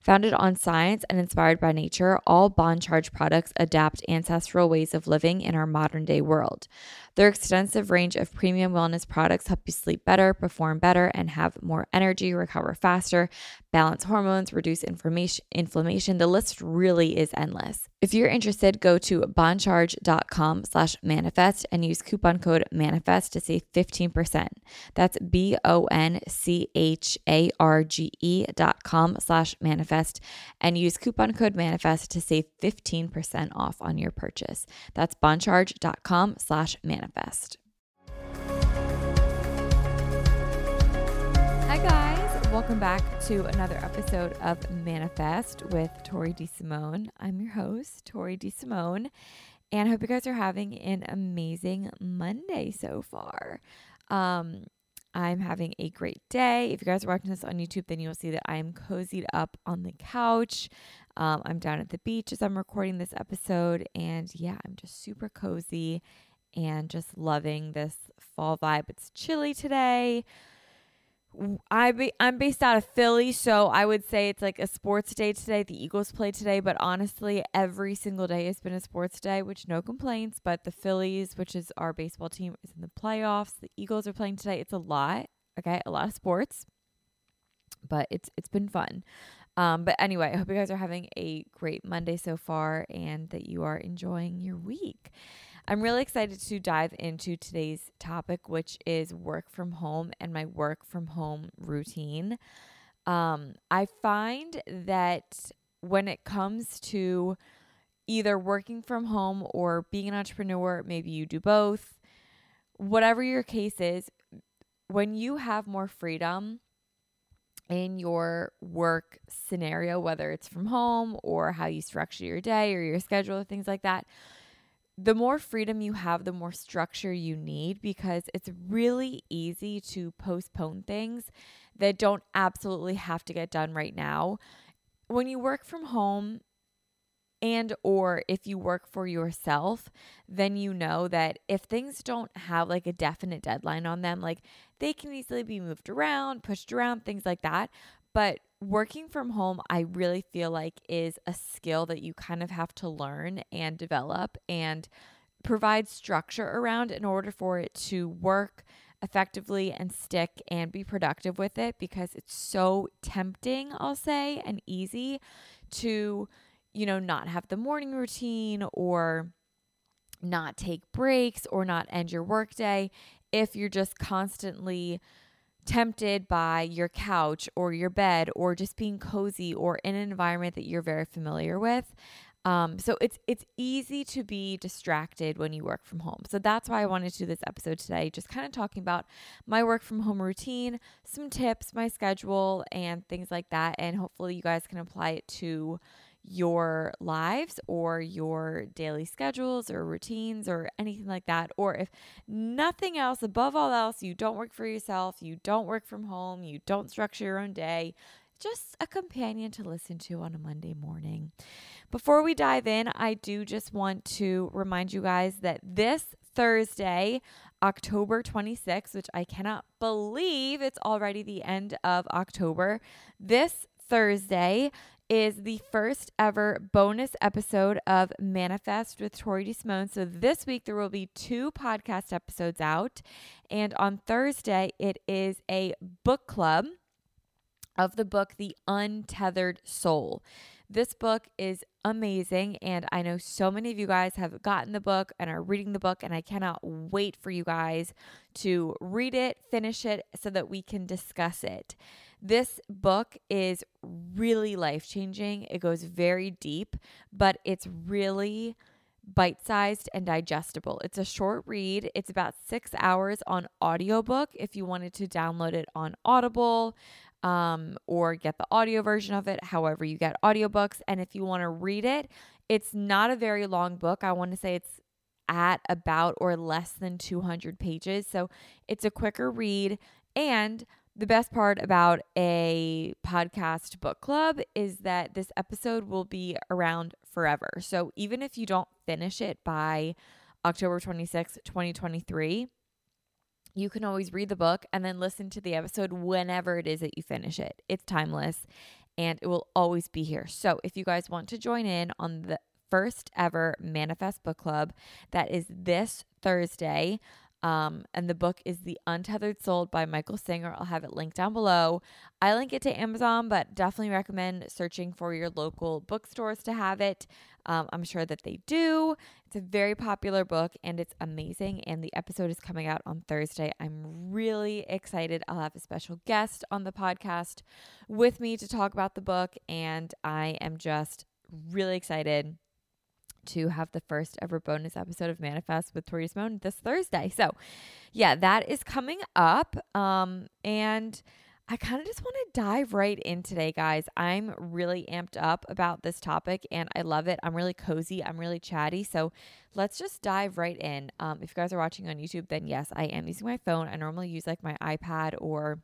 Founded on science and inspired by nature, all Bon Charge products adapt ancestral ways of living in our modern day world. Their extensive range of premium wellness products help you sleep better, perform better, and have more energy, recover faster, balance hormones, reduce inflammation. The list really is endless. If you're interested, go to boncharge.com slash manifest and use coupon code manifest to save 15%. That's B-O-N-C-H-A-R-G-E dot com slash manifest and use coupon code manifest to save 15% off on your purchase. That's boncharge.com slash manifest. Hi guys, welcome back to another episode of Manifest with Tori DeSimone. I'm your host, Tori DeSimone, and I hope you guys are having an amazing Monday so far. Um, I'm having a great day. If you guys are watching this on YouTube, then you'll see that I am cozied up on the couch. Um, I'm down at the beach as I'm recording this episode, and yeah, I'm just super cozy and just loving this fall vibe. It's chilly today. I be, I'm based out of Philly, so I would say it's like a sports day today. The Eagles play today, but honestly, every single day has been a sports day, which no complaints. But the Phillies, which is our baseball team, is in the playoffs. The Eagles are playing today. It's a lot, okay, a lot of sports, but it's it's been fun. Um, but anyway, I hope you guys are having a great Monday so far, and that you are enjoying your week. I'm really excited to dive into today's topic, which is work from home and my work from home routine. Um, I find that when it comes to either working from home or being an entrepreneur, maybe you do both, whatever your case is, when you have more freedom in your work scenario, whether it's from home or how you structure your day or your schedule, or things like that, the more freedom you have, the more structure you need because it's really easy to postpone things that don't absolutely have to get done right now. When you work from home, and or if you work for yourself then you know that if things don't have like a definite deadline on them like they can easily be moved around pushed around things like that but working from home, I really feel like is a skill that you kind of have to learn and develop and provide structure around in order for it to work effectively and stick and be productive with it because it's so tempting, I'll say, and easy to, you know, not have the morning routine or not take breaks or not end your workday if you're just constantly tempted by your couch or your bed or just being cozy or in an environment that you're very familiar with. Um, so it's it's easy to be distracted when you work from home. So that's why I wanted to do this episode today, just kind of talking about my work from home routine, some tips, my schedule, and things like that. And hopefully you guys can apply it to your lives or your daily schedules or routines or anything like that. Or if nothing else, above all else, you don't work for yourself, you don't work from home, you don't structure your own day, just a companion to listen to on a Monday morning. Before we dive in, I do just want to remind you guys that this Thursday, October 26th, which I cannot believe it's already the end of October, this Thursday is the first ever bonus episode of Manifest with Tori DeSimone. So this week there will be two podcast episodes out. And on Thursday, it is a book club of the book The Untethered Soul. This book is amazing, and I know so many of you guys have gotten the book and are reading the book, and I cannot wait for you guys to read it, finish it, so that we can discuss it. This book is really life changing. It goes very deep, but it's really bite sized and digestible. It's a short read. It's about six hours on audiobook if you wanted to download it on Audible um, or get the audio version of it, however, you get audiobooks. And if you want to read it, it's not a very long book. I want to say it's at about or less than 200 pages. So it's a quicker read. And the best part about a podcast book club is that this episode will be around forever. So even if you don't finish it by October 26, 2023, you can always read the book and then listen to the episode whenever it is that you finish it. It's timeless and it will always be here. So if you guys want to join in on the first ever Manifest Book Club, that is this Thursday. Um, and the book is The Untethered Soul by Michael Singer. I'll have it linked down below. I link it to Amazon, but definitely recommend searching for your local bookstores to have it. Um, I'm sure that they do. It's a very popular book and it's amazing. And the episode is coming out on Thursday. I'm really excited. I'll have a special guest on the podcast with me to talk about the book. And I am just really excited to have the first ever bonus episode of Manifest with Tori DeSimone this Thursday. So, yeah, that is coming up. Um, and I kind of just want to dive right in today, guys. I'm really amped up about this topic and I love it. I'm really cozy. I'm really chatty. So let's just dive right in. Um, if you guys are watching on YouTube, then yes, I am using my phone. I normally use like my iPad or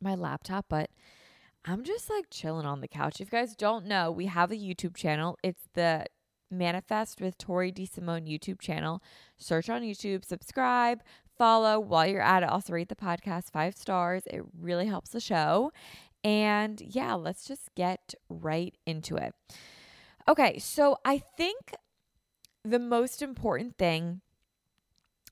my laptop, but I'm just like chilling on the couch. If you guys don't know, we have a YouTube channel. It's the Manifest with Tori DeSimone YouTube channel. Search on YouTube, subscribe, follow while you're at it. Also rate the podcast five stars. It really helps the show. And yeah, let's just get right into it. Okay, so I think the most important thing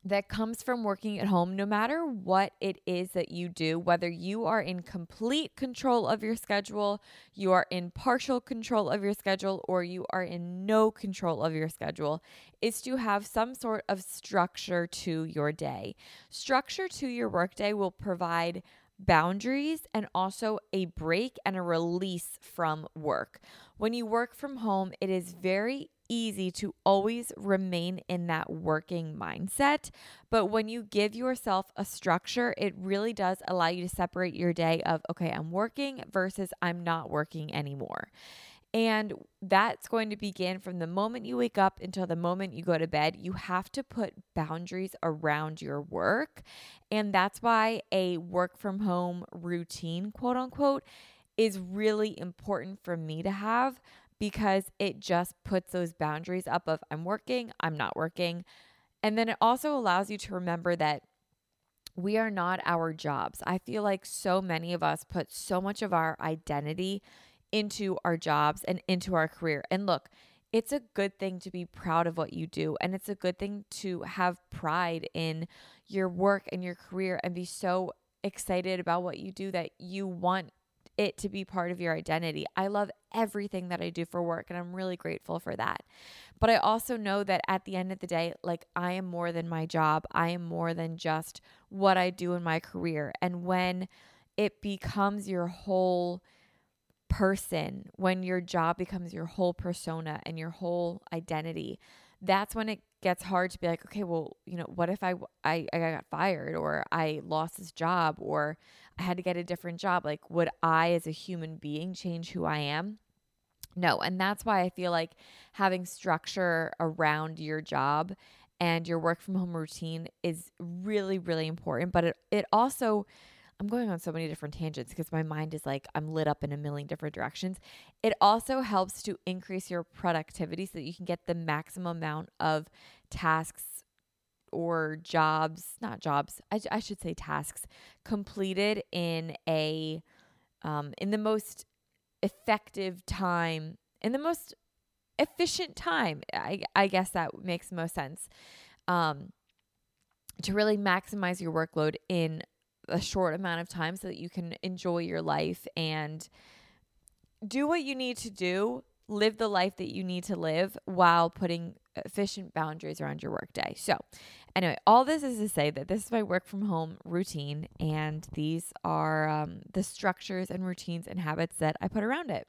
that comes from working at home, no matter what it is that you do, whether you are in complete control of your schedule, you are in partial control of your schedule, or you are in no control of your schedule, is to have some sort of structure to your day. Structure to your workday will provide boundaries and also a break and a release from work. When you work from home, it is very easy to always remain in that working mindset. But when you give yourself a structure, it really does allow you to separate your day of, okay, I'm working versus I'm not working anymore. And that's going to begin from the moment you wake up until the moment you go to bed. You have to put boundaries around your work. And that's why a work from home routine, quote unquote, is really important for me to have because it just puts those boundaries up of I'm working, I'm not working. And then it also allows you to remember that we are not our jobs. I feel like so many of us put so much of our identity into our jobs and into our career. And look, it's a good thing to be proud of what you do. And it's a good thing to have pride in your work and your career and be so excited about what you do that you want it to be part of your identity. I love everything that I do for work and I'm really grateful for that. But I also know that at the end of the day, like I am more than my job. I am more than just what I do in my career. And when it becomes your whole person, when your job becomes your whole persona and your whole identity, that's when it gets hard to be like, okay, well, you know, what if I, I, I got fired or I lost this job or I had to get a different job? Like, would I as a human being change who I am? No. And that's why I feel like having structure around your job and your work from home routine is really, really important. But it, it also, I'm going on so many different tangents because my mind is like I'm lit up in a million different directions. It also helps to increase your productivity so that you can get the maximum amount of tasks or jobs, not jobs, I, I should say tasks completed in a um, in the most effective time in the most efficient time. I, I guess that makes most sense. Um, to really maximize your workload in a short amount of time so that you can enjoy your life and do what you need to do, live the life that you need to live while putting efficient boundaries around your workday. So, anyway, all this is to say that this is my work from home routine, and these are um, the structures and routines and habits that I put around it.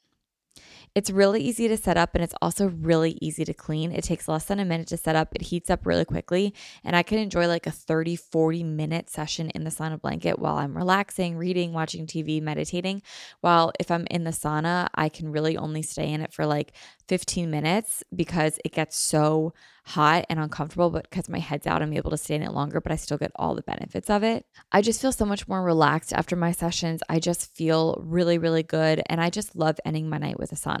It's really easy to set up and it's also really easy to clean. It takes less than a minute to set up. It heats up really quickly and I can enjoy like a 30, 40 minute session in the sauna blanket while I'm relaxing, reading, watching TV, meditating. While if I'm in the sauna, I can really only stay in it for like 15 minutes because it gets so hot and uncomfortable, but because my head's out, I'm able to stay in it longer, but I still get all the benefits of it. I just feel so much more relaxed after my sessions. I just feel really, really good. And I just love ending my night with a sauna.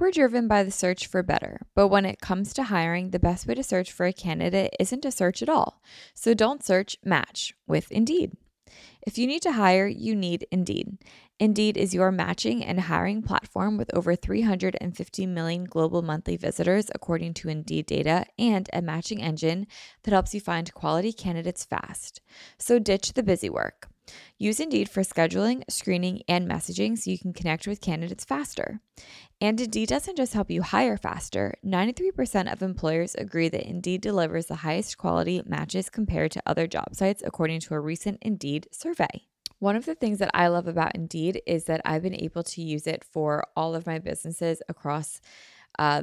We're driven by the search for better, but when it comes to hiring, the best way to search for a candidate isn't to search at all. So don't search, match with Indeed. If you need to hire, you need Indeed. Indeed is your matching and hiring platform with over 350 million global monthly visitors, according to Indeed data, and a matching engine that helps you find quality candidates fast. So ditch the busy work. Use Indeed for scheduling, screening, and messaging so you can connect with candidates faster. And Indeed doesn't just help you hire faster. 93% of employers agree that Indeed delivers the highest quality matches compared to other job sites, according to a recent Indeed survey. One of the things that I love about Indeed is that I've been able to use it for all of my businesses across uh,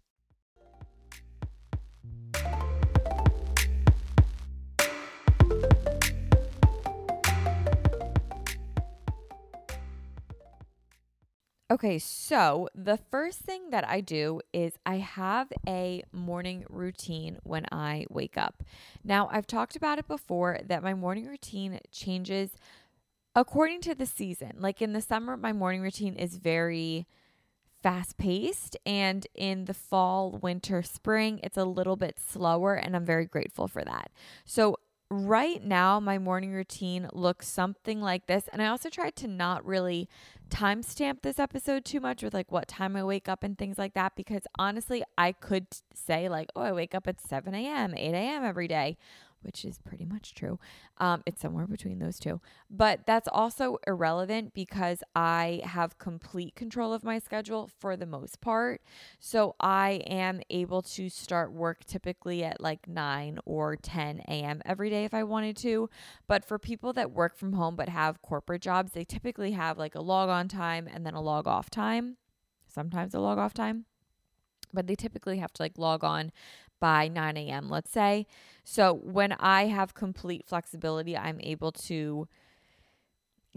Okay, so the first thing that I do is I have a morning routine when I wake up. Now, I've talked about it before that my morning routine changes according to the season. Like in the summer, my morning routine is very fast paced, and in the fall, winter, spring, it's a little bit slower, and I'm very grateful for that. So, right now my morning routine looks something like this and i also tried to not really timestamp this episode too much with like what time i wake up and things like that because honestly i could say like oh i wake up at 7 a.m 8 a.m every day which is pretty much true. Um, it's somewhere between those two. But that's also irrelevant because I have complete control of my schedule for the most part. So I am able to start work typically at like 9 or 10 a.m. every day if I wanted to. But for people that work from home but have corporate jobs, they typically have like a log on time and then a log off time. Sometimes a log off time but they typically have to like log on by 9 a.m., let's say. So when I have complete flexibility, I'm able to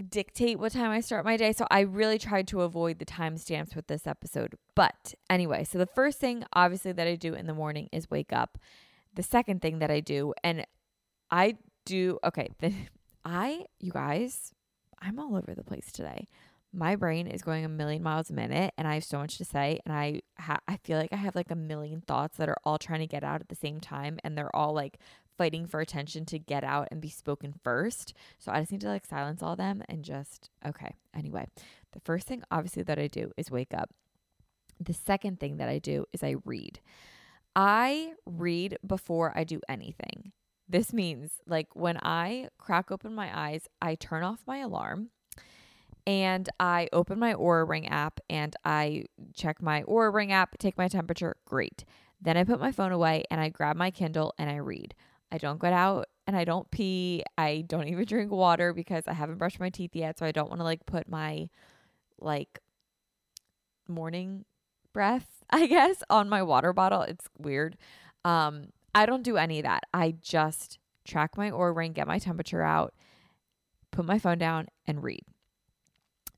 dictate what time I start my day. So I really tried to avoid the timestamps with this episode. But anyway, so the first thing, obviously, that I do in the morning is wake up. The second thing that I do, and I do, okay, the, I, you guys, I'm all over the place today my brain is going a million miles a minute and I have so much to say and I ha- I feel like I have like a million thoughts that are all trying to get out at the same time and they're all like fighting for attention to get out and be spoken first. So I just need to like silence all them and just okay. Anyway, the first thing obviously that I do is wake up. The second thing that I do is I read. I read before I do anything. This means like when I crack open my eyes, I turn off my alarm and I open my Oura Ring app and I check my Oura Ring app, take my temperature, great. Then I put my phone away and I grab my Kindle and I read. I don't get out and I don't pee. I don't even drink water because I haven't brushed my teeth yet, so I don't want to like put my like morning breath, I guess, on my water bottle. It's weird. Um I don't do any of that. I just track my Oura Ring, get my temperature out, put my phone down and read.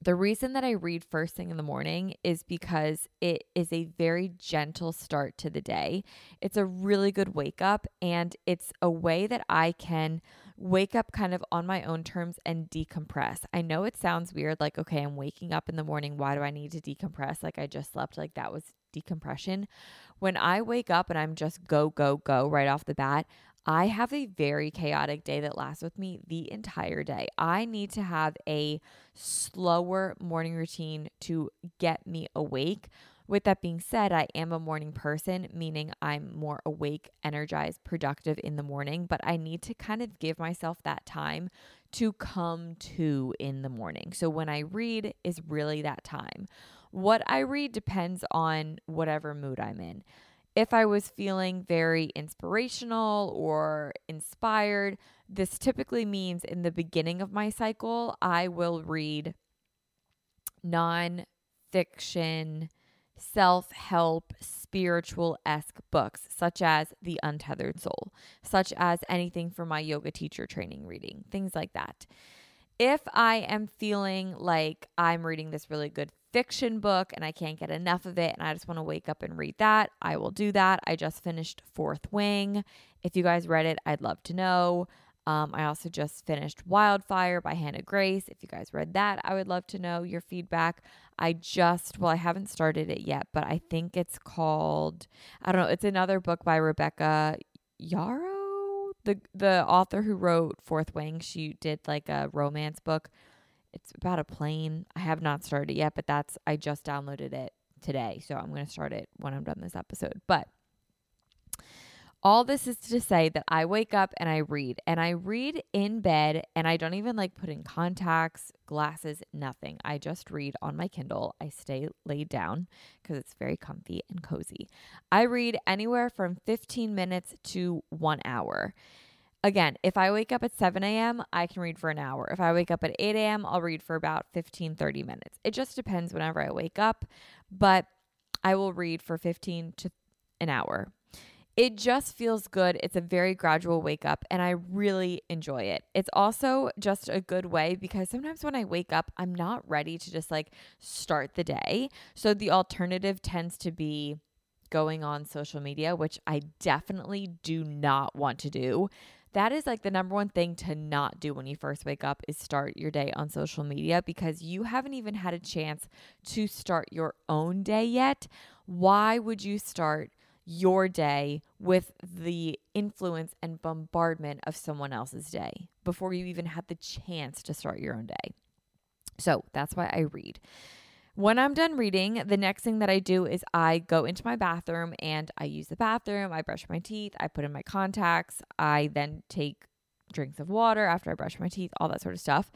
The reason that I read first thing in the morning is because it is a very gentle start to the day. It's a really good wake up, and it's a way that I can wake up kind of on my own terms and decompress. I know it sounds weird, like, okay, I'm waking up in the morning. Why do I need to decompress? Like, I just slept, like, that was decompression. When I wake up and I'm just go, go, go right off the bat, I have a very chaotic day that lasts with me the entire day. I need to have a slower morning routine to get me awake. With that being said, I am a morning person, meaning I'm more awake, energized, productive in the morning, but I need to kind of give myself that time to come to in the morning. So when I read is really that time. What I read depends on whatever mood I'm in if I was feeling very inspirational or inspired, this typically means in the beginning of my cycle, I will read non-fiction, self help, spiritual esque books, such as The Untethered Soul, such as anything for my yoga teacher training reading, things like that. If I am feeling like I'm reading this really good fiction book and I can't get enough of it and I just want to wake up and read that, I will do that. I just finished Fourth Wing. If you guys read it, I'd love to know. Um, I also just finished Wildfire by Hannah Grace. If you guys read that, I would love to know your feedback. I just, well, I haven't started it yet, but I think it's called, I don't know, it's another book by Rebecca Yarrow, the the author who wrote Fourth Wing. She did like a romance book it's about a plane. I have not started it yet, but that's I just downloaded it today, so I'm going to start it when I'm done this episode. But All this is to say that I wake up and I read, and I read in bed, and I don't even like put in contacts, glasses, nothing. I just read on my Kindle. I stay laid down because it's very comfy and cozy. I read anywhere from 15 minutes to one hour. Again, if I wake up at 7 a.m., I can read for an hour. If I wake up at 8 a.m., I'll read for about 15, 30 minutes. It just depends whenever I wake up, but I will read for 15 to an hour. It just feels good. It's a very gradual wake up, and I really enjoy it. It's also just a good way because sometimes when I wake up, I'm not ready to just like start the day. So the alternative tends to be going on social media, which I definitely do not want to do. That is like the number one thing to not do when you first wake up is start your day on social media because you haven't even had a chance to start your own day yet. Why would you start your day with the influence and bombardment of someone else's day before you even had the chance to start your own day. So that's why I read. When I'm done reading, the next thing that I do is I go into my bathroom and I use the bathroom. I brush my teeth, I put in my contacts, I then take drinks of water after I brush my teeth, all that sort of stuff.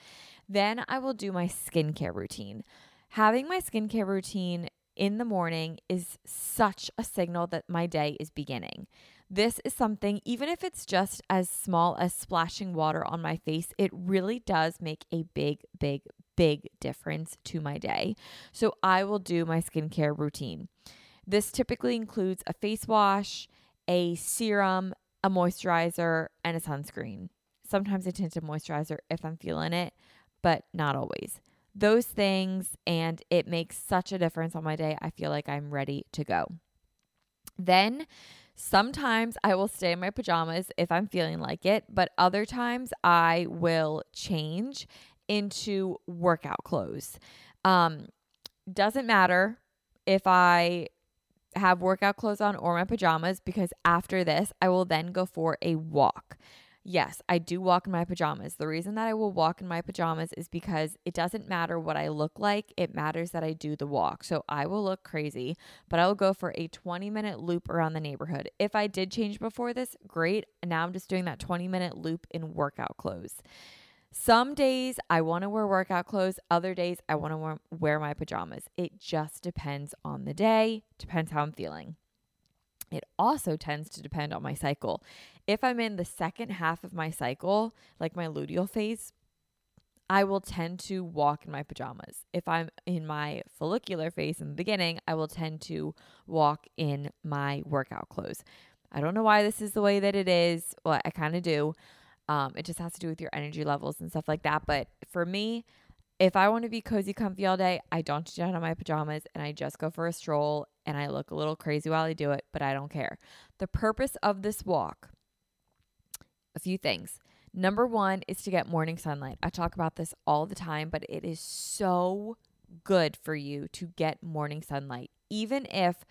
Then I will do my skincare routine. Having my skincare routine in the morning is such a signal that my day is beginning. This is something, even if it's just as small as splashing water on my face, it really does make a big, big, big difference to my day. So I will do my skincare routine. This typically includes a face wash, a serum, a moisturizer, and a sunscreen. Sometimes a tinted moisturizer if I'm feeling it, but not always those things, and it makes such a difference on my day. I feel like I'm ready to go. Then sometimes I will stay in my pajamas if I'm feeling like it, but other times I will change into workout clothes. Um, doesn't matter if I have workout clothes on or my pajamas because after this, I will then go for a walk. Yes, I do walk in my pajamas. The reason that I will walk in my pajamas is because it doesn't matter what I look like, it matters that I do the walk. So I will look crazy, but I will go for a 20 minute loop around the neighborhood. If I did change before this, great. Now I'm just doing that 20 minute loop in workout clothes. Some days I want to wear workout clothes, other days I want to wear my pajamas. It just depends on the day, depends how I'm feeling. It also tends to depend on my cycle. If I'm in the second half of my cycle, like my luteal phase, I will tend to walk in my pajamas. If I'm in my follicular phase in the beginning, I will tend to walk in my workout clothes. I don't know why this is the way that it is. Well, I kind of do. Um, it just has to do with your energy levels and stuff like that. But for me, if I want to be cozy, comfy all day, I don't sit down in my pajamas and I just go for a stroll and I look a little crazy while I do it, but I don't care. The purpose of this walk, a few things. Number one is to get morning sunlight. I talk about this all the time, but it is so good for you to get morning sunlight, even if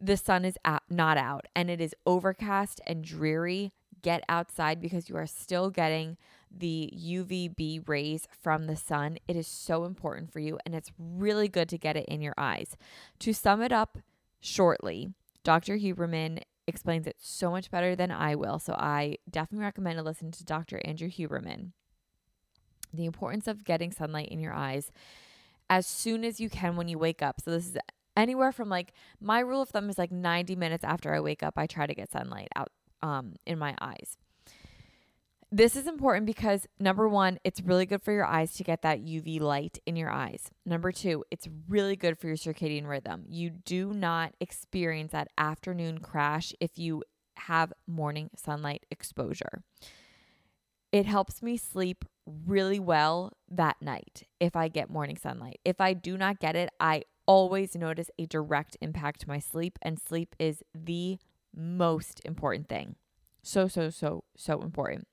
the sun is out, not out and it is overcast and dreary. Get outside because you are still getting the UVB rays from the sun. It is so important for you, and it's really good to get it in your eyes. To sum it up, shortly. Dr. Huberman explains it so much better than I will. So I definitely recommend to listen to Dr. Andrew Huberman. The importance of getting sunlight in your eyes as soon as you can when you wake up. So this is anywhere from like my rule of thumb is like 90 minutes after I wake up, I try to get sunlight out um, in my eyes. This is important because number one, it's really good for your eyes to get that UV light in your eyes. Number two, it's really good for your circadian rhythm. You do not experience that afternoon crash if you have morning sunlight exposure. It helps me sleep really well that night if I get morning sunlight. If I do not get it, I always notice a direct impact to my sleep, and sleep is the most important thing. So, so, so, so important.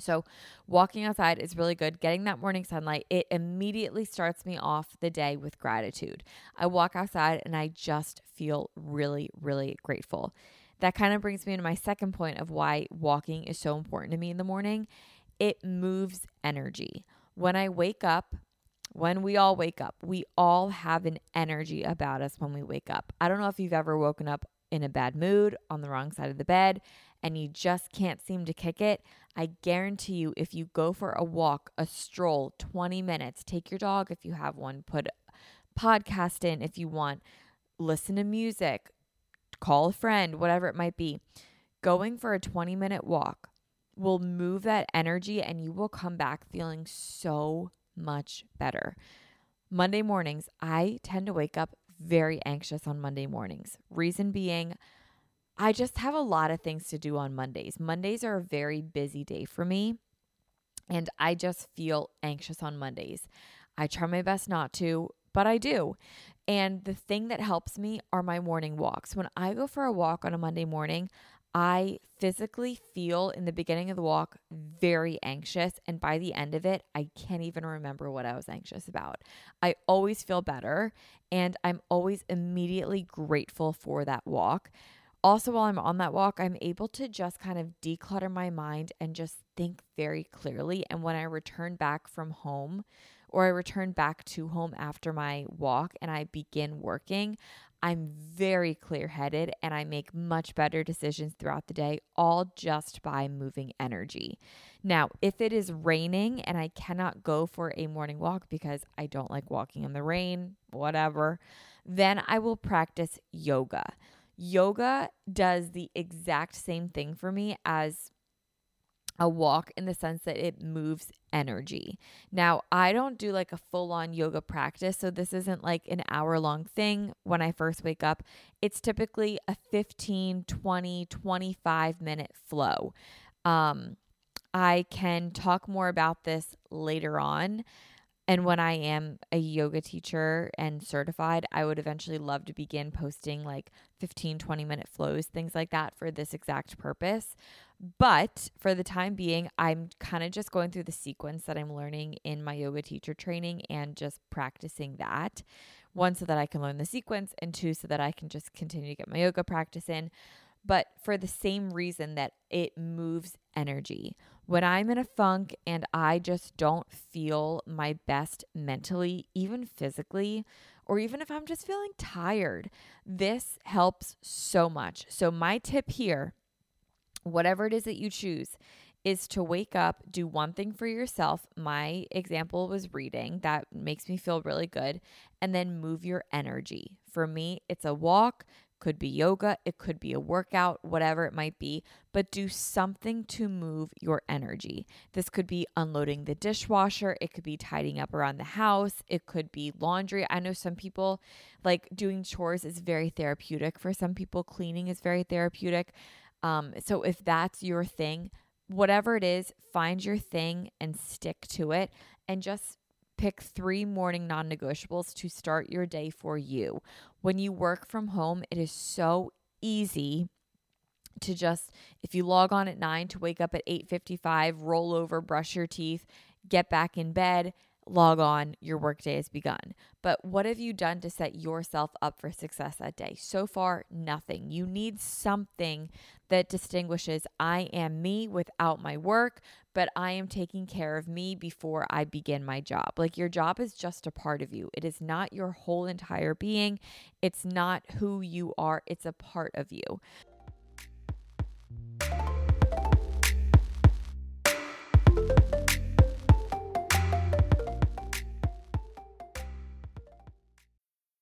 So, walking outside is really good. Getting that morning sunlight, it immediately starts me off the day with gratitude. I walk outside and I just feel really, really grateful. That kind of brings me to my second point of why walking is so important to me in the morning. It moves energy. When I wake up, when we all wake up, we all have an energy about us when we wake up. I don't know if you've ever woken up in a bad mood, on the wrong side of the bed, and you just can't seem to kick it, I guarantee you, if you go for a walk, a stroll, 20 minutes, take your dog if you have one, put podcast in if you want, listen to music, call a friend, whatever it might be. Going for a 20 minute walk will move that energy and you will come back feeling so much better. Monday mornings, I tend to wake up very anxious on Monday mornings. Reason being, I just have a lot of things to do on Mondays. Mondays are a very busy day for me, and I just feel anxious on Mondays. I try my best not to, but I do. And the thing that helps me are my morning walks. When I go for a walk on a Monday morning, I physically feel in the beginning of the walk very anxious. And by the end of it, I can't even remember what I was anxious about. I always feel better and I'm always immediately grateful for that walk. Also, while I'm on that walk, I'm able to just kind of declutter my mind and just think very clearly. And when I return back from home, or I return back to home after my walk and I begin working, I'm very clear headed and I make much better decisions throughout the day, all just by moving energy. Now, if it is raining and I cannot go for a morning walk because I don't like walking in the rain, whatever, then I will practice yoga. Yoga does the exact same thing for me as a walk in the sense that it moves energy. Now, I don't do like a full on yoga practice, so this isn't like an hour long thing when I first wake up. It's typically a 15, 20, 25 minute flow. Um, I can talk more about this later on. And when I am a yoga teacher and certified, I would eventually love to begin posting like 15, 20 minute flows, things like that for this exact purpose. But for the time being, I'm kind of just going through the sequence that I'm learning in my yoga teacher training and just practicing that. One, so that I can learn the sequence, and two, so that I can just continue to get my yoga practice in. But for the same reason that it moves energy. When I'm in a funk and I just don't feel my best mentally, even physically, or even if I'm just feeling tired, this helps so much. So, my tip here whatever it is that you choose, is to wake up, do one thing for yourself. My example was reading, that makes me feel really good, and then move your energy. For me, it's a walk, could be yoga, it could be a workout, whatever it might be, but do something to move your energy. This could be unloading the dishwasher, it could be tidying up around the house, it could be laundry. I know some people like doing chores is very therapeutic. For some people, cleaning is very therapeutic. Um, so if that's your thing, whatever it is, find your thing and stick to it and just pick three morning non negotiables to start your day for you. When you work from home, it is so easy to just if you log on at 9 to wake up at 8:55, roll over, brush your teeth, get back in bed, log on, your workday has begun. But what have you done to set yourself up for success that day? So far, nothing. You need something that distinguishes I am me without my work, but I am taking care of me before I begin my job. Like your job is just a part of you, it is not your whole entire being, it's not who you are, it's a part of you.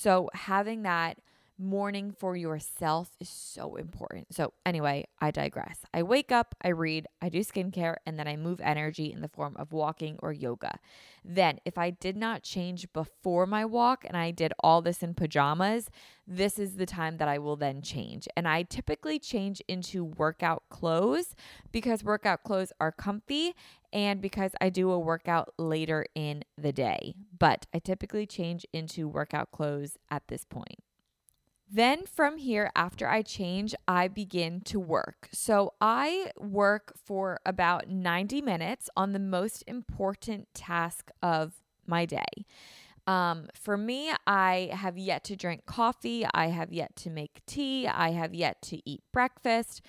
So having that morning for yourself is so important. So, anyway, I digress. I wake up, I read, I do skincare, and then I move energy in the form of walking or yoga. Then, if I did not change before my walk and I did all this in pajamas, this is the time that I will then change. And I typically change into workout clothes because workout clothes are comfy and because I do a workout later in the day. But I typically change into workout clothes at this point. Then from here, after I change, I begin to work. So I work for about 90 minutes on the most important task of my day. Um, for me, I have yet to drink coffee. I have yet to make tea. I have yet to eat breakfast.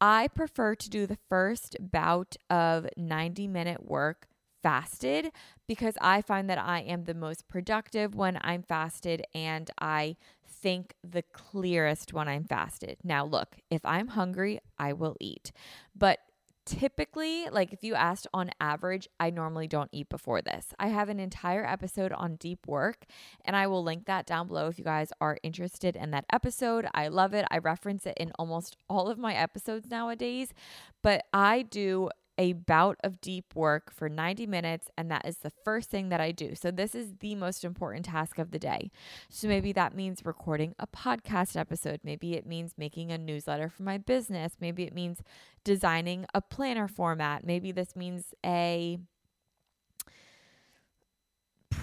I prefer to do the first bout of 90 minute work fasted because I find that I am the most productive when I'm fasted and I think the clearest when I'm fasted. Now, look, if I'm hungry, I will eat. But typically, like if you asked on average, I normally don't eat before this. I have an entire episode on deep work, and I will link that down below if you guys are interested in that episode. I love it. I reference it in almost all of my episodes nowadays, but I do a bout of deep work for 90 minutes, and that is the first thing that I do. So, this is the most important task of the day. So, maybe that means recording a podcast episode. Maybe it means making a newsletter for my business. Maybe it means designing a planner format. Maybe this means a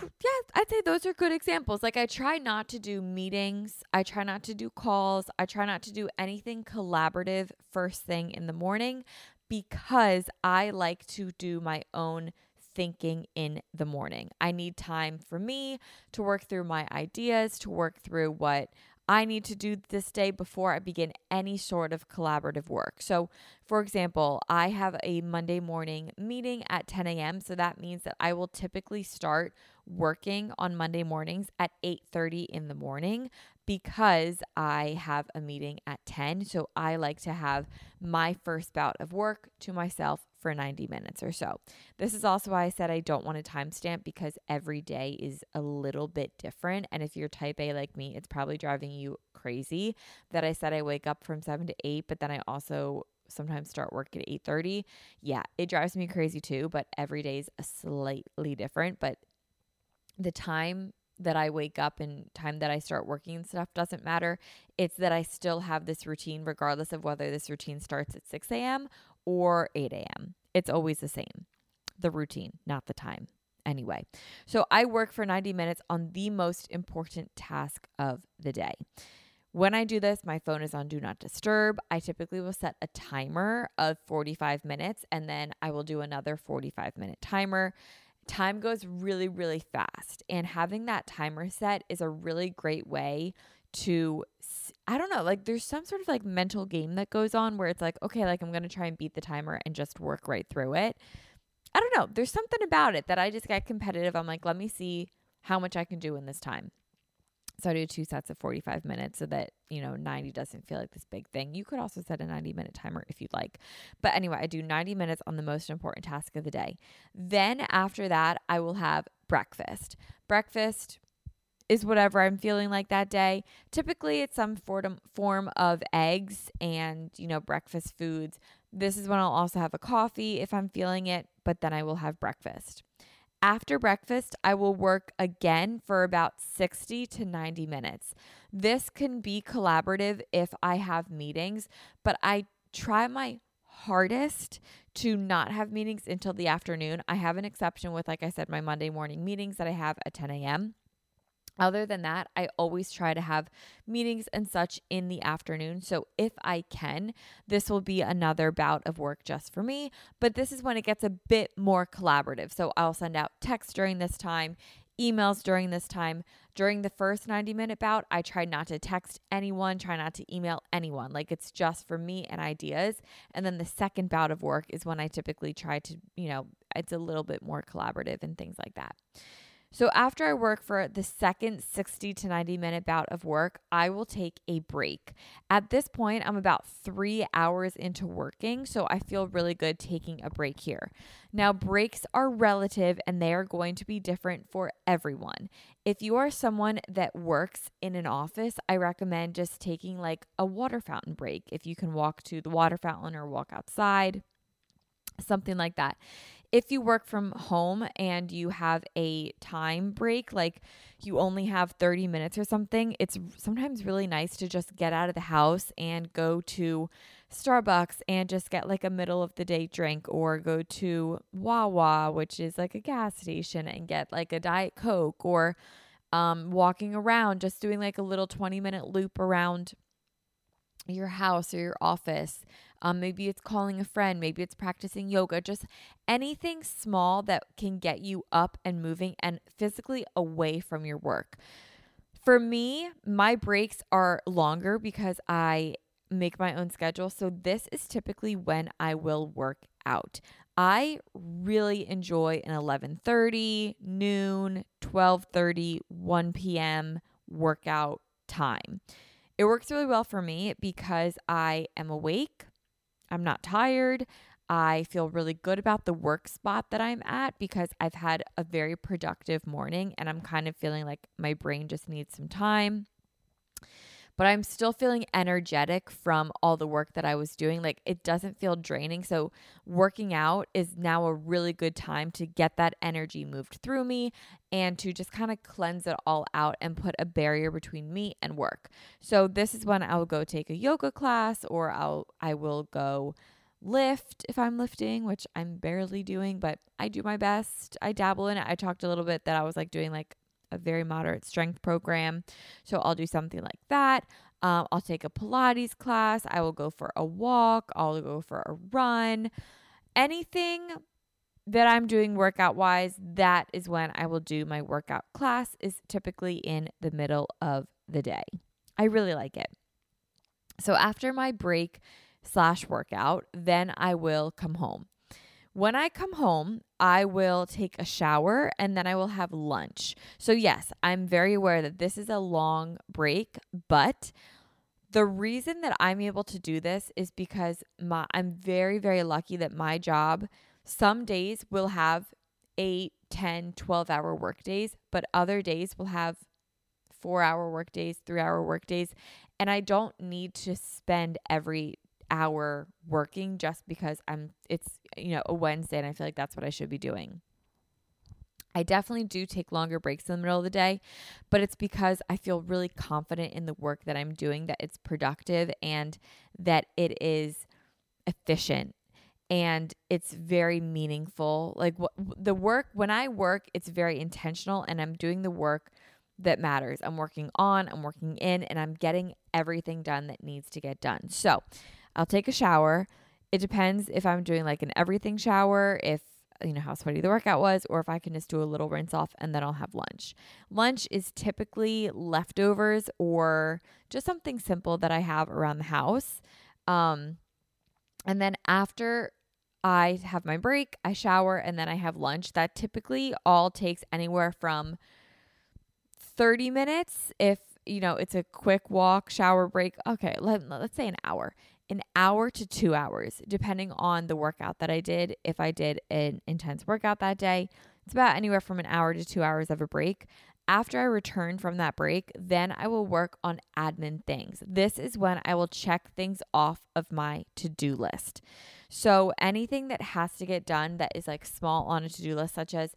yeah, I'd say those are good examples. Like I try not to do meetings, I try not to do calls, I try not to do anything collaborative first thing in the morning because I like to do my own thinking in the morning. I need time for me to work through my ideas, to work through what I need to do this day before I begin any sort of collaborative work. So, for example, I have a Monday morning meeting at 10 a.m. So that means that I will typically start working on Monday mornings at 8:30 in the morning because I have a meeting at 10. So I like to have my first bout of work to myself for 90 minutes or so. This is also why I said I don't want a timestamp because every day is a little bit different. And if you're type A like me, it's probably driving you crazy that I said I wake up from 7 to 8, but then I also sometimes start work at 8:30. Yeah, it drives me crazy too, but every day is slightly different, but the time that I wake up and time that I start working and stuff doesn't matter. It's that I still have this routine, regardless of whether this routine starts at 6 a.m. or 8 a.m. It's always the same. The routine, not the time. Anyway, so I work for 90 minutes on the most important task of the day. When I do this, my phone is on do not disturb. I typically will set a timer of 45 minutes and then I will do another 45 minute timer time goes really, really fast. And having that timer set is a really great way to, I don't know, like there's some sort of like mental game that goes on where it's like, okay, like I'm going to try and beat the timer and just work right through it. I don't know. There's something about it that I just get competitive. I'm like, let me see how much I can do in this time. So I do two sets of 45 minutes so that, you know, 90 doesn't feel like this big thing. You could also set a 90 minute timer if you'd like. But anyway, I do 90 minutes on the most important task of the day. Then after that, I will have breakfast. Breakfast is whatever I'm feeling like that day. Typically, it's some form of eggs and, you know, breakfast foods. This is when I'll also have a coffee if I'm feeling it, but then I will have breakfast. After breakfast, I will work again for about 60 to 90 minutes. This can be collaborative if I have meetings, but I try my hardest to not have meetings until the afternoon. I have an exception with, like I said, my Monday morning meetings that I have at 10 a.m. Other than that, I always try to have meetings and such in the afternoon. So if I can, this will be another bout of work just for me. But this is when it gets a bit more collaborative. So I'll send out texts during this time, emails during this time. During the first 90 minute bout, I try not to text anyone, try not to email anyone. Like it's just for me and ideas. And then the second bout of work is when I typically try to, you know, it's a little bit more collaborative and things like that. So after I work for the second 60 to 90 minute bout of work, I will take a break. At this point, I'm about three hours into working, so I feel really good taking a break here. Now, breaks are relative and they are going to be different for everyone. If you are someone that works in an office, I recommend just taking like a water fountain break. If you can walk to the water fountain or walk outside, something like that if you work from home and you have a time break, like you only have 30 minutes or something, it's sometimes really nice to just get out of the house and go to Starbucks and just get like a middle of the day drink or go to Wawa, which is like a gas station, and get like a Diet Coke or um, walking around, just doing like a little 20 minute loop around your house or your office. Um, maybe it's calling a friend, maybe it's practicing yoga, just anything small that can get you up and moving and physically away from your work. For me, my breaks are longer because I make my own schedule. So this is typically when I will work out. I really enjoy an 11:30, noon, 12:30, 1 p.m. workout time. It works really well for me because I am awake. I'm not tired. I feel really good about the work spot that I'm at because I've had a very productive morning and I'm kind of feeling like my brain just needs some time but I'm still feeling energetic from all the work that I was doing. Like it doesn't feel draining. So, working out is now a really good time to get that energy moved through me and to just kind of cleanse it all out and put a barrier between me and work. So, this is when I'll go take a yoga class or I'll I will go lift if I'm lifting, which I'm barely doing, but I do my best. I dabble in it. I talked a little bit that I was like doing like a very moderate strength program. So I'll do something like that. Um, I'll take a Pilates class. I will go for a walk. I'll go for a run. Anything that I'm doing workout wise, that is when I will do my workout class, is typically in the middle of the day. I really like it. So after my break slash workout, then I will come home. When I come home, I will take a shower and then I will have lunch. So, yes, I'm very aware that this is a long break, but the reason that I'm able to do this is because my I'm very very lucky that my job some days will have 8, 10, 12 hour work days, but other days will have 4 hour work days, 3 hour work days, and I don't need to spend every hour working just because I'm it's you know a Wednesday and I feel like that's what I should be doing. I definitely do take longer breaks in the middle of the day, but it's because I feel really confident in the work that I'm doing that it's productive and that it is efficient and it's very meaningful. Like what the work when I work, it's very intentional and I'm doing the work that matters. I'm working on, I'm working in, and I'm getting everything done that needs to get done. So, I'll take a shower. It depends if I'm doing like an everything shower, if you know how sweaty the workout was, or if I can just do a little rinse off and then I'll have lunch. Lunch is typically leftovers or just something simple that I have around the house. Um, and then after I have my break, I shower, and then I have lunch. That typically all takes anywhere from 30 minutes if you know it's a quick walk shower break okay let, let's say an hour an hour to two hours, depending on the workout that I did. If I did an intense workout that day, it's about anywhere from an hour to two hours of a break. After I return from that break, then I will work on admin things. This is when I will check things off of my to do list. So anything that has to get done that is like small on a to do list, such as,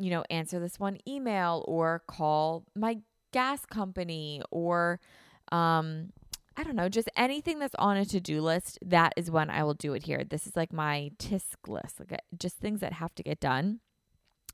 you know, answer this one email or call my gas company or, um, I don't know, just anything that's on a to do list, that is when I will do it here. This is like my TISC list, like uh, just things that have to get done.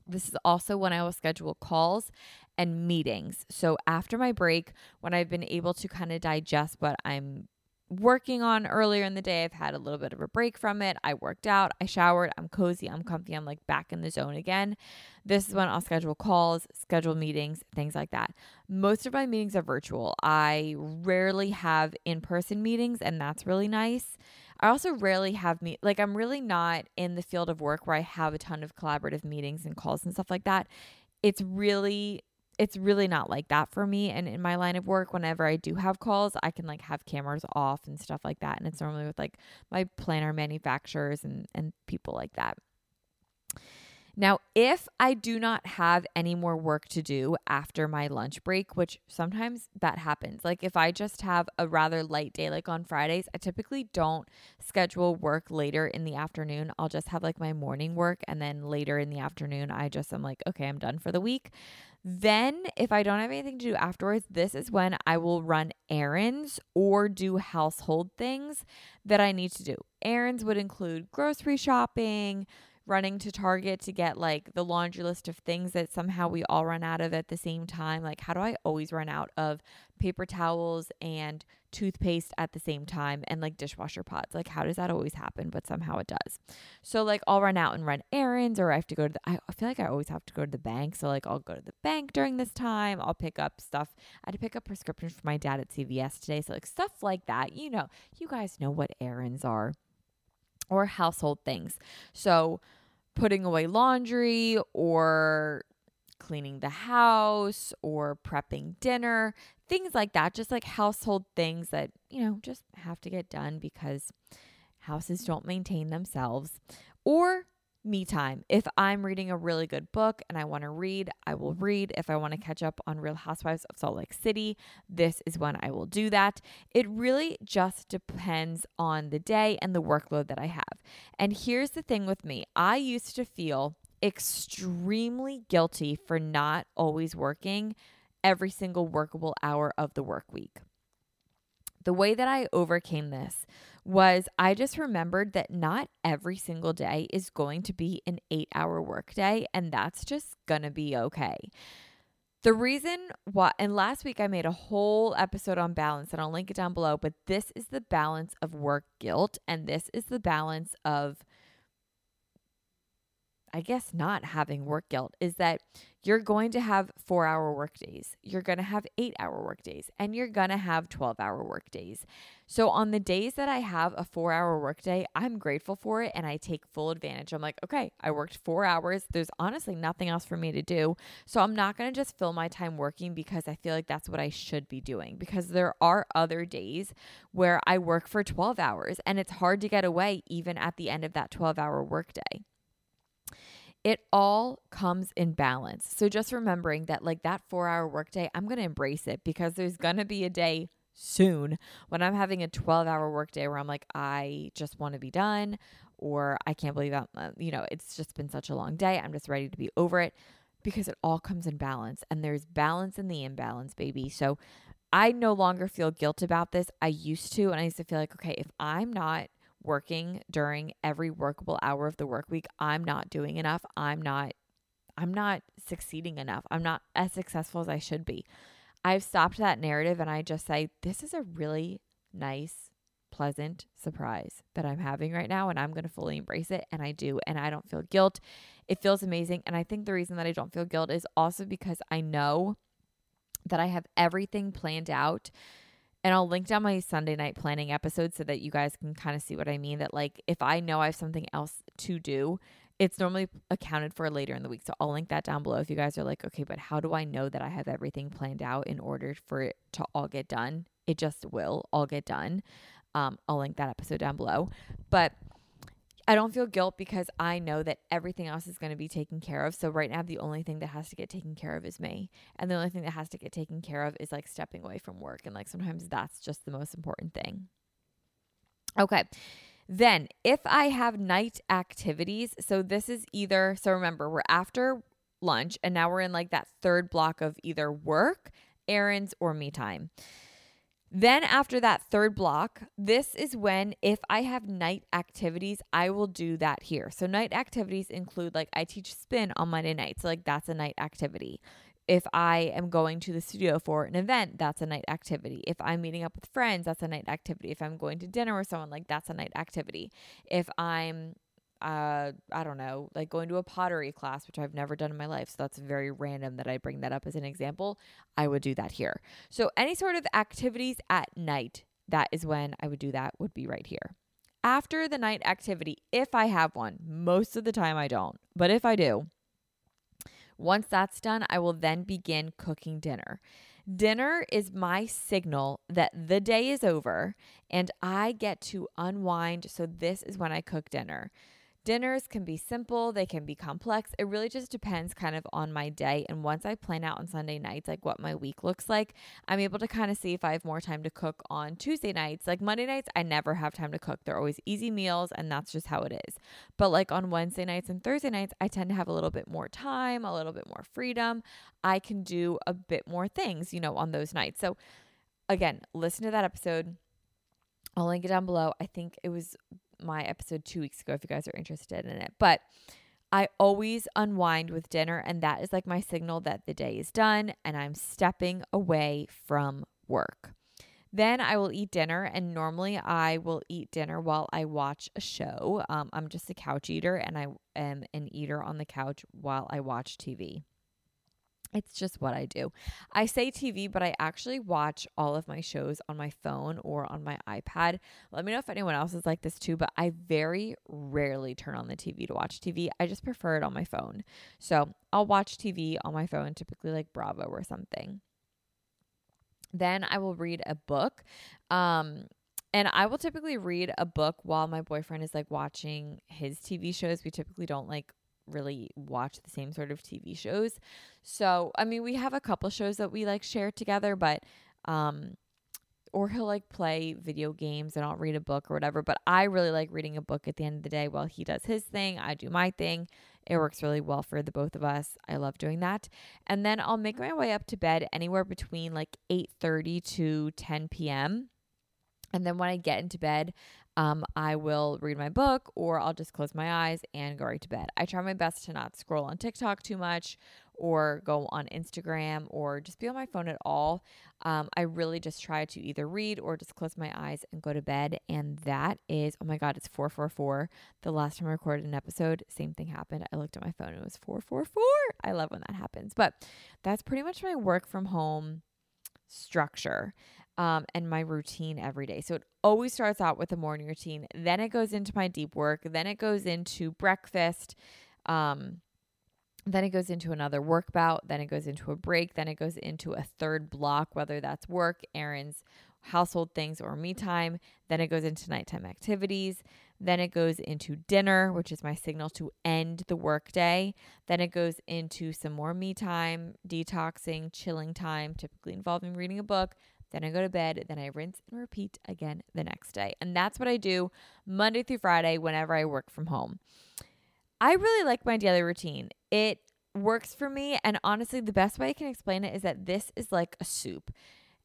This is also when I will schedule calls and meetings. So after my break, when I've been able to kind of digest what I'm working on earlier in the day. I've had a little bit of a break from it. I worked out, I showered, I'm cozy, I'm comfy, I'm like back in the zone again. This is when I'll schedule calls, schedule meetings, things like that. Most of my meetings are virtual. I rarely have in person meetings, and that's really nice. I also rarely have me like I'm really not in the field of work where I have a ton of collaborative meetings and calls and stuff like that it's really it's really not like that for me and in my line of work whenever i do have calls i can like have cameras off and stuff like that and it's normally with like my planner manufacturers and and people like that now, if I do not have any more work to do after my lunch break, which sometimes that happens, like if I just have a rather light day, like on Fridays, I typically don't schedule work later in the afternoon. I'll just have like my morning work, and then later in the afternoon, I just am like, okay, I'm done for the week. Then, if I don't have anything to do afterwards, this is when I will run errands or do household things that I need to do. Errands would include grocery shopping, running to Target to get like the laundry list of things that somehow we all run out of at the same time. Like, how do I always run out of paper towels and toothpaste at the same time and like dishwasher pods? Like, how does that always happen? But somehow it does. So, like, I'll run out and run errands, or I have to go to the, I feel like I always have to go to the bank. So, like, I'll go to the bank during this time. I'll pick up stuff. I had to pick up prescriptions for my dad at CVS today. So, like, stuff like that. You know, you guys know what errands are or household things. So, putting away laundry or cleaning the house or prepping dinner, things like that, just like household things that, you know, just have to get done because houses don't maintain themselves. Or me time. If I'm reading a really good book and I want to read, I will read. If I want to catch up on Real Housewives of Salt Lake City, this is when I will do that. It really just depends on the day and the workload that I have. And here's the thing with me I used to feel extremely guilty for not always working every single workable hour of the work week. The way that I overcame this was I just remembered that not every single day is going to be an eight hour workday, and that's just gonna be okay. The reason why, and last week I made a whole episode on balance, and I'll link it down below, but this is the balance of work guilt, and this is the balance of I guess not having work guilt is that you're going to have four hour work days, you're going to have eight hour work days, and you're going to have 12 hour work days. So, on the days that I have a four hour work day, I'm grateful for it and I take full advantage. I'm like, okay, I worked four hours. There's honestly nothing else for me to do. So, I'm not going to just fill my time working because I feel like that's what I should be doing. Because there are other days where I work for 12 hours and it's hard to get away even at the end of that 12 hour workday it all comes in balance. So just remembering that like that 4-hour workday, I'm going to embrace it because there's going to be a day soon when I'm having a 12-hour workday where I'm like I just want to be done or I can't believe I'm uh, you know, it's just been such a long day. I'm just ready to be over it because it all comes in balance and there's balance in the imbalance, baby. So I no longer feel guilt about this. I used to and I used to feel like okay, if I'm not working during every workable hour of the work week, I'm not doing enough. I'm not I'm not succeeding enough. I'm not as successful as I should be. I've stopped that narrative and I just say this is a really nice pleasant surprise that I'm having right now and I'm going to fully embrace it and I do and I don't feel guilt. It feels amazing and I think the reason that I don't feel guilt is also because I know that I have everything planned out and I'll link down my Sunday night planning episode so that you guys can kind of see what I mean. That, like, if I know I have something else to do, it's normally accounted for later in the week. So I'll link that down below if you guys are like, okay, but how do I know that I have everything planned out in order for it to all get done? It just will all get done. Um, I'll link that episode down below. But I don't feel guilt because I know that everything else is going to be taken care of. So right now the only thing that has to get taken care of is me. And the only thing that has to get taken care of is like stepping away from work and like sometimes that's just the most important thing. Okay. Then, if I have night activities, so this is either so remember, we're after lunch and now we're in like that third block of either work, errands or me time. Then, after that third block, this is when, if I have night activities, I will do that here. So, night activities include like I teach spin on Monday nights, so like that's a night activity. If I am going to the studio for an event, that's a night activity. If I'm meeting up with friends, that's a night activity. If I'm going to dinner with someone, like that's a night activity. If I'm uh, I don't know, like going to a pottery class, which I've never done in my life. So that's very random that I bring that up as an example. I would do that here. So any sort of activities at night, that is when I would do that, would be right here. After the night activity, if I have one, most of the time I don't, but if I do, Once that's done, I will then begin cooking dinner. Dinner is my signal that the day is over and I get to unwind. So, this is when I cook dinner. Dinners can be simple, they can be complex. It really just depends kind of on my day. And once I plan out on Sunday nights, like what my week looks like, I'm able to kind of see if I have more time to cook on Tuesday nights. Like Monday nights, I never have time to cook. They're always easy meals, and that's just how it is. But like on Wednesday nights and Thursday nights, I tend to have a little bit more time, a little bit more freedom. I can do a bit more things, you know, on those nights. So again, listen to that episode. I'll link it down below. I think it was my episode two weeks ago if you guys are interested in it. But I always unwind with dinner, and that is like my signal that the day is done and I'm stepping away from work. Then I will eat dinner, and normally I will eat dinner while I watch a show. Um, I'm just a couch eater, and I am an eater on the couch while I watch TV. It's just what I do. I say TV, but I actually watch all of my shows on my phone or on my iPad. Let me know if anyone else is like this too, but I very rarely turn on the TV to watch TV. I just prefer it on my phone. So I'll watch TV on my phone, typically like Bravo or something. Then I will read a book. Um, and I will typically read a book while my boyfriend is like watching his TV shows. We typically don't like really watch the same sort of TV shows. So, I mean, we have a couple shows that we like share together, but um or he'll like play video games and I'll read a book or whatever, but I really like reading a book at the end of the day while he does his thing, I do my thing. It works really well for the both of us. I love doing that. And then I'll make my way up to bed anywhere between like 8:30 to 10 p.m. And then when I get into bed, um, I will read my book or I'll just close my eyes and go right to bed. I try my best to not scroll on TikTok too much or go on Instagram or just be on my phone at all. Um, I really just try to either read or just close my eyes and go to bed. And that is, oh my God, it's 444. The last time I recorded an episode, same thing happened. I looked at my phone, it was 444. I love when that happens. But that's pretty much my work from home structure um, and my routine every day. So it always starts out with a morning routine. Then it goes into my deep work. Then it goes into breakfast. Um, then it goes into another work bout. Then it goes into a break. Then it goes into a third block, whether that's work, errands, household things, or me time. Then it goes into nighttime activities. Then it goes into dinner, which is my signal to end the workday. Then it goes into some more me time, detoxing, chilling time, typically involving reading a book. Then I go to bed, then I rinse and repeat again the next day. And that's what I do Monday through Friday whenever I work from home. I really like my daily routine. It works for me. And honestly, the best way I can explain it is that this is like a soup.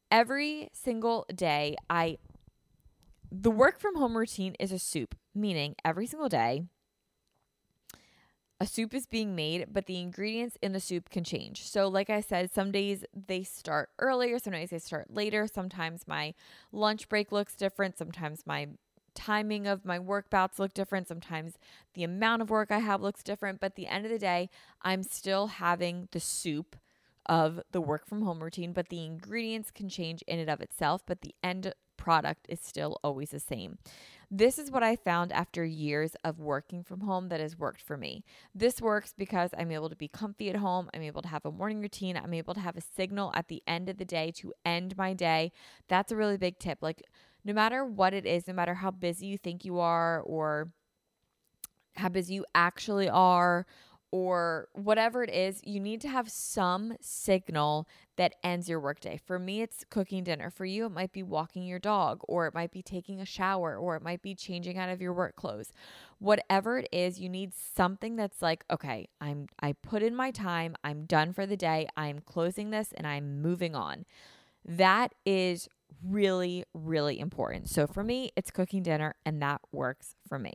Every single day, I, the work from home routine is a soup, meaning every single day, a soup is being made, but the ingredients in the soup can change. So, like I said, some days they start earlier, some days they start later. Sometimes my lunch break looks different. Sometimes my timing of my work bouts look different. Sometimes the amount of work I have looks different. But at the end of the day, I'm still having the soup of the work from home routine, but the ingredients can change in and of itself, but the end product is still always the same. This is what I found after years of working from home that has worked for me. This works because I'm able to be comfy at home. I'm able to have a morning routine. I'm able to have a signal at the end of the day to end my day. That's a really big tip. Like, no matter what it is, no matter how busy you think you are or how busy you actually are, or whatever it is, you need to have some signal that ends your workday. For me, it's cooking dinner. For you, it might be walking your dog, or it might be taking a shower, or it might be changing out of your work clothes. Whatever it is, you need something that's like, okay, I'm I put in my time, I'm done for the day, I'm closing this and I'm moving on. That is really, really important. So for me, it's cooking dinner, and that works for me.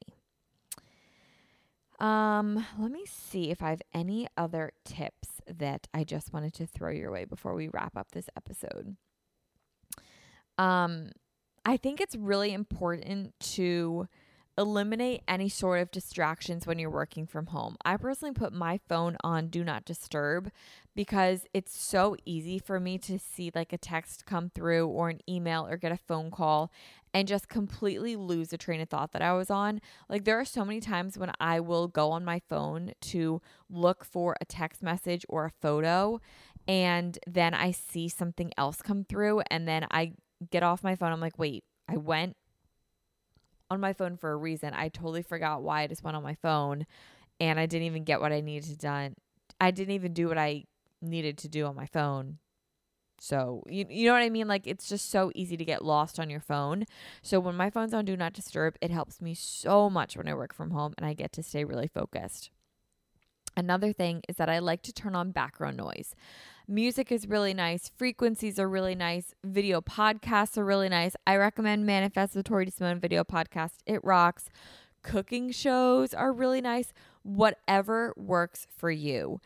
Um, let me see if I have any other tips that I just wanted to throw your way before we wrap up this episode. Um, I think it's really important to eliminate any sort of distractions when you're working from home. I personally put my phone on do not disturb because it's so easy for me to see like a text come through or an email or get a phone call and just completely lose the train of thought that I was on. Like there are so many times when I will go on my phone to look for a text message or a photo and then I see something else come through and then I get off my phone I'm like, "Wait, I went on my phone for a reason. I totally forgot why I just went on my phone and I didn't even get what I needed to done. I didn't even do what I needed to do on my phone. So, you, you know what I mean? Like, it's just so easy to get lost on your phone. So, when my phone's on Do Not Disturb, it helps me so much when I work from home and I get to stay really focused. Another thing is that I like to turn on background noise. Music is really nice. Frequencies are really nice. Video podcasts are really nice. I recommend Manifest with Tori DeSimone video podcast. It rocks. Cooking shows are really nice. Whatever works for you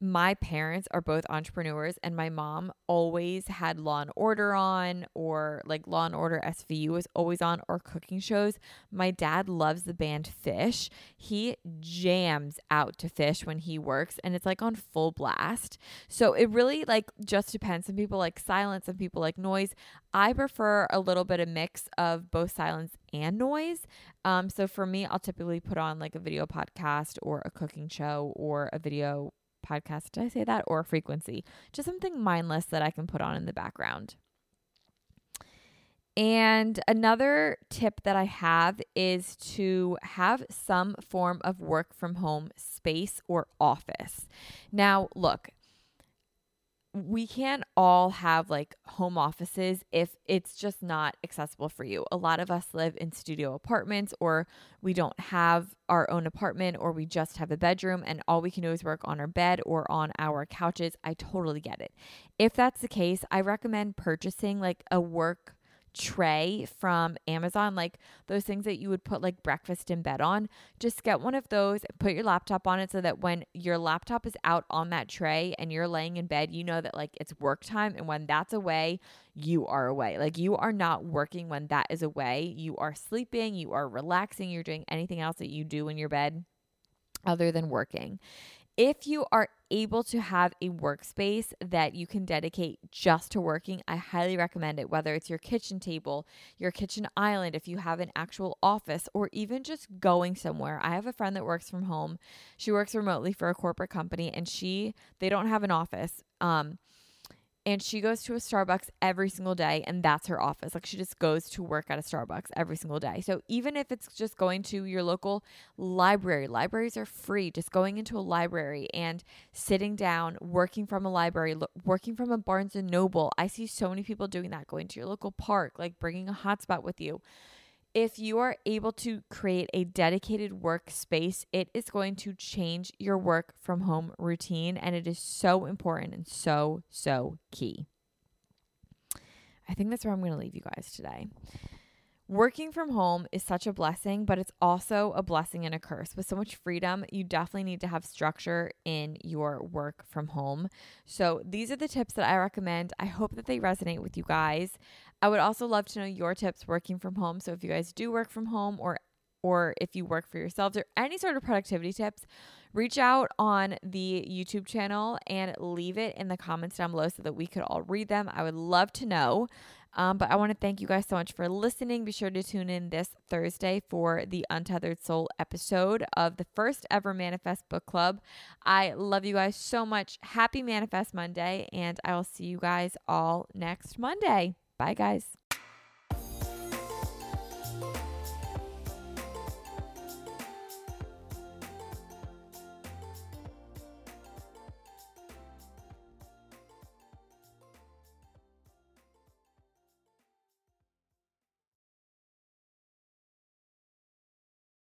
my parents are both entrepreneurs and my mom always had law and order on or like law and order svu was always on or cooking shows. My dad loves the band Phish. He jams out to Phish when he works and it's like on full blast. So it really like just depends. Some people like silence some people like noise. I prefer a little bit of mix of both silence and noise. Um so for me i'll typically put on like a video podcast or a cooking show or a video podcast. Did I say that? Or frequency. Just something mindless that I can put on in the background. And another tip that I have is to have some form of work from home space or office. Now, look, we can't all have like home offices if it's just not accessible for you. A lot of us live in studio apartments or we don't have our own apartment or we just have a bedroom and all we can do is work on our bed or on our couches. I totally get it. If that's the case, I recommend purchasing like a work tray from Amazon, like those things that you would put like breakfast in bed on. Just get one of those, and put your laptop on it so that when your laptop is out on that tray and you're laying in bed, you know that like it's work time. And when that's away, you are away. Like you are not working when that is away. You are sleeping, you are relaxing, you're doing anything else that you do in your bed other than working. If you are able to have a workspace that you can dedicate just to working, I highly recommend it. Whether it's your kitchen table, your kitchen island, if you have an actual office, or even just going somewhere. I have a friend that works from home. She works remotely for a corporate company and she, they don't have an office. Um, and she goes to a Starbucks every single day and that's her office. Like she just goes to work at a Starbucks every single day. So even if it's just going to your local library, libraries are free. Just going into a library and sitting down, working from a library, working from a Barnes and Noble. I see so many people doing that, going to your local park, like bringing a hotspot with you if you are able to create a dedicated workspace, it is going to change your work from home routine. And it is so important and so, so key. I think that's where I'm going to leave you guys today. Working from home is such a blessing, but it's also a blessing and a curse. With so much freedom, you definitely need to have structure in your work from home. So, these are the tips that I recommend. I hope that they resonate with you guys. I would also love to know your tips working from home. So, if you guys do work from home or or if you work for yourselves or any sort of productivity tips, reach out on the YouTube channel and leave it in the comments down below so that we could all read them. I would love to know. Um, but I want to thank you guys so much for listening. Be sure to tune in this Thursday for the Untethered Soul episode of the first ever Manifest Book Club. I love you guys so much. Happy Manifest Monday, and I will see you guys all next Monday. Bye, guys.